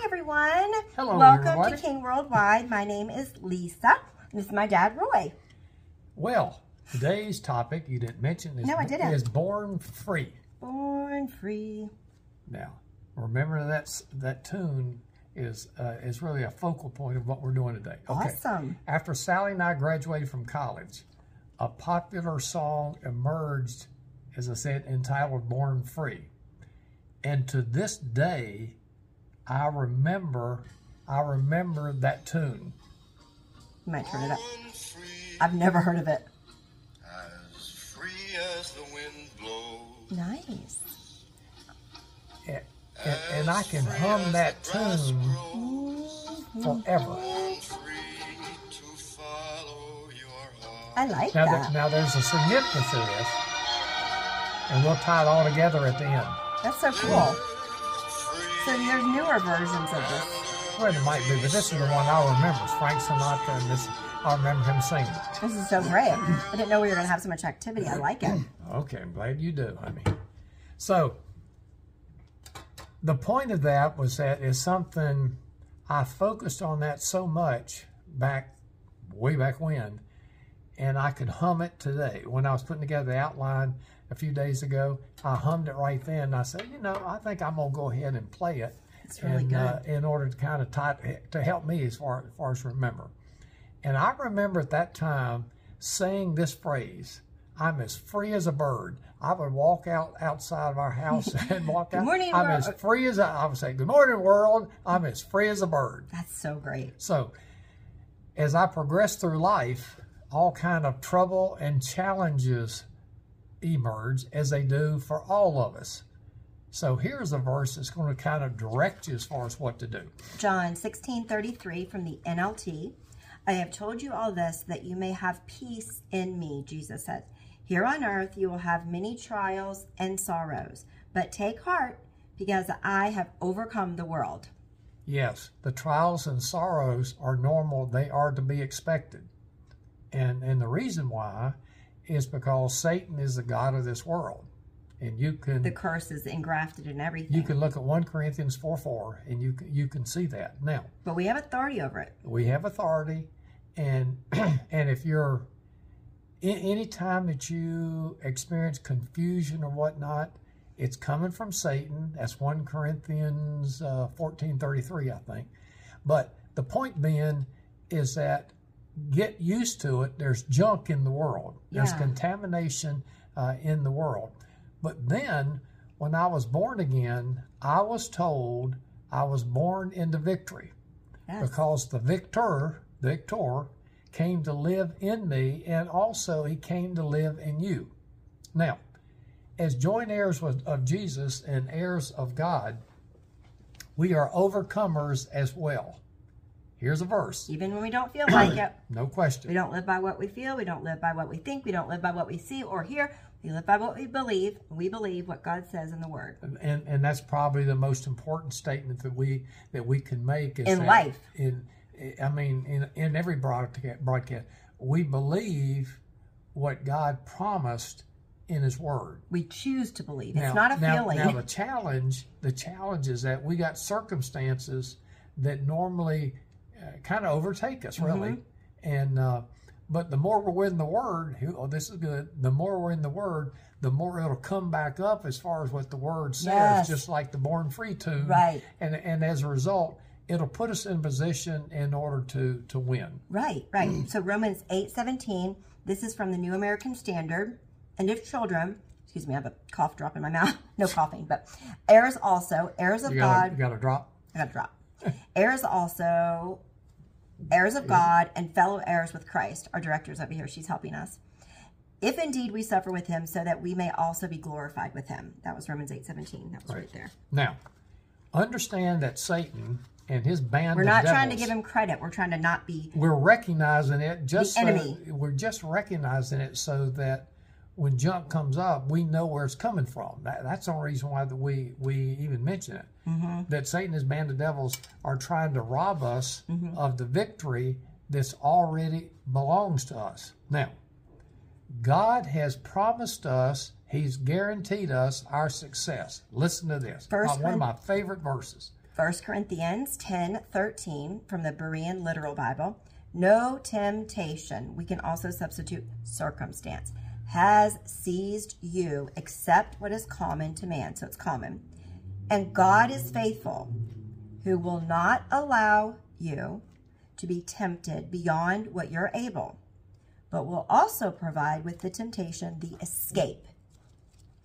Hi, everyone. Hello, Welcome everybody. to King Worldwide. My name is Lisa. This is my dad, Roy. Well, today's topic you didn't mention is, No, I didn't. is born free. Born free. Now, remember that s- that tune is uh, is really a focal point of what we're doing today. Okay. Awesome. After Sally and I graduated from college, a popular song emerged, as I said, entitled "Born Free," and to this day, I remember I remember that tune. You might turn it up. I've never heard of it. As free as the wind blows. Nice. and, and, and I can hum that tune mm-hmm. forever. Born free to follow your heart. I like Now, that. there, now there's a significance to this, and we'll tie it all together at the end. That's so cool. So there's newer versions of this. Well, it might be, but this is the one I remember. It's Frank Sinatra, and this I remember him singing. it. This is so great. I didn't know we were going to have so much activity. I like it. Okay, I'm glad you do, honey. So, the point of that was that is something I focused on that so much back, way back when, and I could hum it today. When I was putting together the outline a few days ago, I hummed it right then. And I said, you know, I think I'm gonna go ahead and play it, It's really and, good. Uh, in order to kind of to help me as far as far as remember. And I remember at that time saying this phrase, I'm as free as a bird. I would walk out outside of our house and walk out. morning, I'm world. as free as a, I would say, good morning world. I'm as free as a bird. That's so great. So as I progress through life, all kind of trouble and challenges emerge as they do for all of us. So here's a verse that's going to kind of direct you as far as what to do. John 16:33 from the NLT. I have told you all this that you may have peace in me, Jesus said. Here on earth you will have many trials and sorrows, but take heart because I have overcome the world. Yes, the trials and sorrows are normal. They are to be expected. And and the reason why is because Satan is the god of this world. And you can The curse is engrafted in everything. you can look at 1 Corinthians 4 4 and you can, you can see that. Now, but we have authority over it. we have authority and and if you're any time that you experience confusion or whatnot it's coming from satan that's 1 corinthians uh, 14 33 i think but the point being is that get used to it there's junk in the world there's Yeah. contamination uh, in the world but then when i was born again i was told i was born into victory Yes. because the victor, victor, came to live in me, and also he came to live in you. Now, as joint heirs of Jesus and heirs of God, we are overcomers as well. Here's a verse, Even when we don't feel like it, no question. we don't live by what we feel, we don't live by what we think, we don't live by what we see or hear. We live by what we believe. We believe what God says in the Word. And and that's probably the most important statement that we that we can make is In life. In I mean, in in every broadcast, broadcast, we believe what God promised in His Word. We choose to believe. Now- it's not a now, feeling. Now the challenge, the challenge is that we got circumstances that normally kind of overtake us, really. Mm-hmm. And uh, but the more we're in the Word, oh, this is good. The more we're in the Word, the more it'll come back up as far as what the Word says, Yes. just like the Born Free tune. Right. And and as a result, it'll put us in position in order to to win. Right, right. so Romans eight seventeen. This is from the New American Standard. And if children, excuse me, I have a cough drop in my mouth. No coughing, but heirs also, heirs of You got God. you got to drop. I got a drop. heirs also, heirs of God and fellow heirs with Christ. Our director's over here. She's helping us. If indeed we suffer with him, so that we may also be glorified with him. That was Romans eight seventeen. That was right, there. Now, understand that Satan and his band We're of not trying to give him credit. We're trying to not be we're recognizing it just The so- enemy. we're just recognizing it so that when junk comes up, we know where it's coming from. That, that's the only reason why that we we even mention it. Mm-hmm. That Satan and his band of devils are trying to rob us Mm-hmm. of the victory that's already belongs to us. Now, God has promised us. He's guaranteed us our success. Listen to this. First one of my favorite verses. 1 Corinthians 10 13 from the Berean Literal Bible. No temptation, we can also substitute circumstance, has seized you except what is common to man. So it's common. And God is faithful, who will not allow you to be tempted beyond what you're able, but will also provide with the temptation the escape.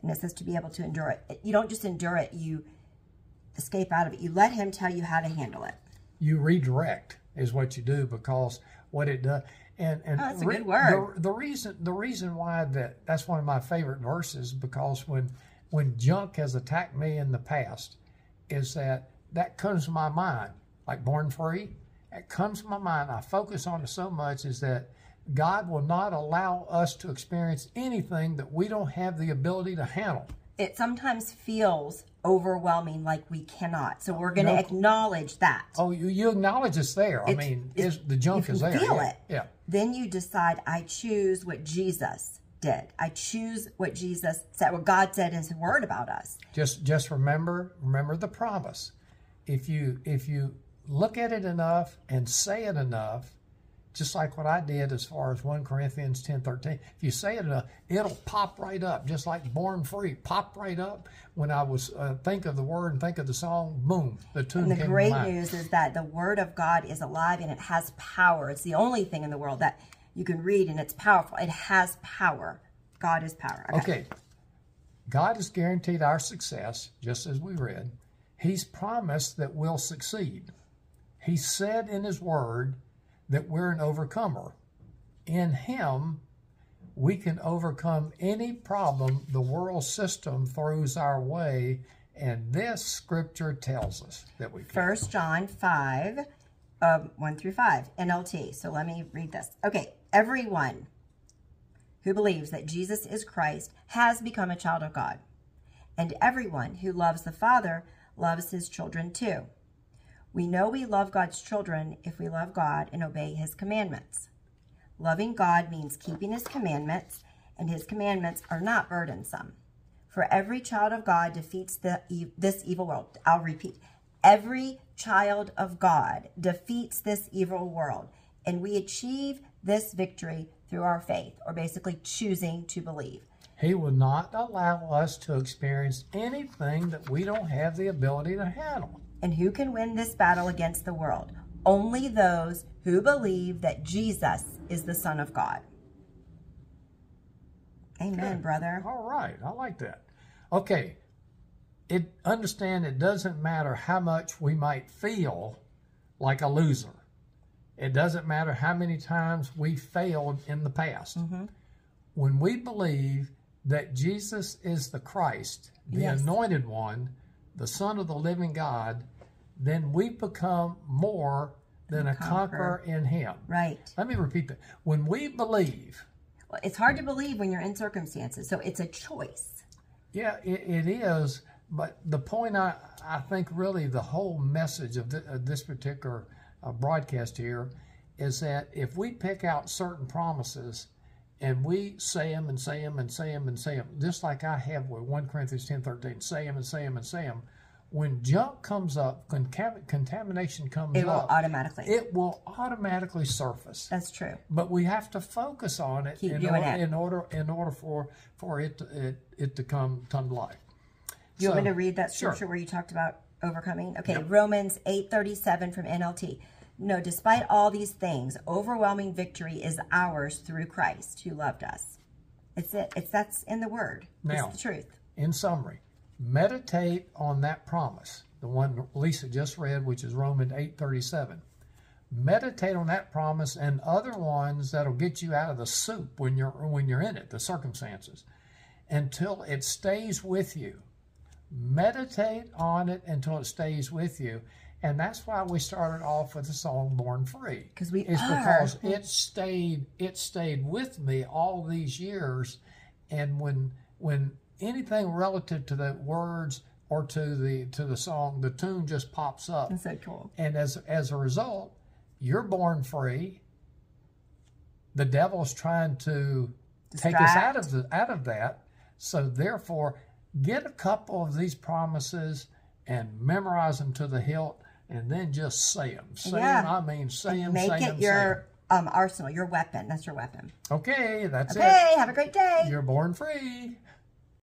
And it says to be able to endure it. You don't just endure it, you escape out of it. You let Him tell you how to handle it. You redirect is what you do because what it does. And, and Oh, that's a good word. The, the reason the reason why that that's one of my favorite verses because when when junk has attacked me in the past is that that comes to my mind like born free. It comes to my mind. I focus on it so much is that god will not allow us to experience anything that we don't have the ability to handle It sometimes feels overwhelming, like we cannot. So we're going to No. acknowledge that. oh you, you acknowledge it's there i mean it's- the junk is there feel yeah. it. yeah Then you decide, I choose what Jesus did. I choose what Jesus said, what God said in His Word about us. just just remember remember the promise if you if you look at it enough and say it enough just like what i did as far as 1 corinthians 10 13 if you say it enough it'll pop right up just like born free pop right up when i was uh, think of the word and think of the song boom the tune And the great news is that the Word of God is alive and it has power. It's the only thing in the world that you can read and it's powerful. It has power. God is power. Okay. God has guaranteed our success, just as we read. He's promised that we'll succeed. He said in His Word that we're an overcomer. In Him, we can overcome any problem the world system throws our way, and this scripture tells us that we can. First John 5, um, 1 through 5, NLT. So let me read this. Okay, everyone who believes that Jesus is Christ has become a child of God. And everyone who loves the Father loves his children too. We know we love God's children if we love God and obey his commandments. Loving God means keeping his commandments, and his commandments are not burdensome. For every child of God defeats the, this evil world. I'll repeat. Every child of God defeats this evil world, and we achieve this victory through our faith, or basically choosing to believe. He will not allow us to experience anything that we don't have the ability to handle. And who can win this battle against the world? Only those who believe that Jesus is the Son of God. Amen, brother. All right, I like that. Okay, it understand it doesn't matter how much we might feel like a loser. It doesn't matter how many times we failed in the past. Mm-hmm. When we believe that Jesus is the Christ, the Yes. anointed one, the Son of the living God, then we become more than a conqueror. conqueror in Him. Right. Let me repeat that. When we believe Well, it's hard to believe when you're in circumstances, so it's a choice. Yeah, it, it is. But the point I, I think really the whole message of, of this particular uh, broadcast here is that if we pick out certain promises and we say them and say them and say them and say them, just like I have with 1 Corinthians ten thirteen, say them and say them and say them, when junk comes up, when contamination comes It will up, automatically. it will automatically surface That's true. but we have to focus on it Keep in, doing order, it. in order in order for for it to, it, it to come come to life. Do you want me to read that sure. scripture where you talked about overcoming? Okay, Romans 8:37 from NLT. No, despite all these things, overwhelming victory is ours through Christ who loved us. It's it. It's that's in the word. Now. it's the truth. In summary, meditate on that promise, the one Lisa just read, which is Romans eight thirty seven. Meditate on that promise and other ones that'll get you out of the soup when you're when you're in it, the circumstances, until it stays with you. Meditate on it until it stays with you. And that's why we started off with the song Born Free. 'Cause we It's are. because it stayed it stayed with me all these years. And when when anything relative to the words or to the to the song, the tune just pops up. That's so cool. And as as a result, you're born free. The devil's trying to take us out of the out of that. So therefore, get a couple of these promises and memorize them to the hilt and then just say them. Say Yeah. them, I mean, say them, Make say it them, your um, arsenal, your weapon. That's your weapon. Okay, that's it. Okay, have a great day. You're born free.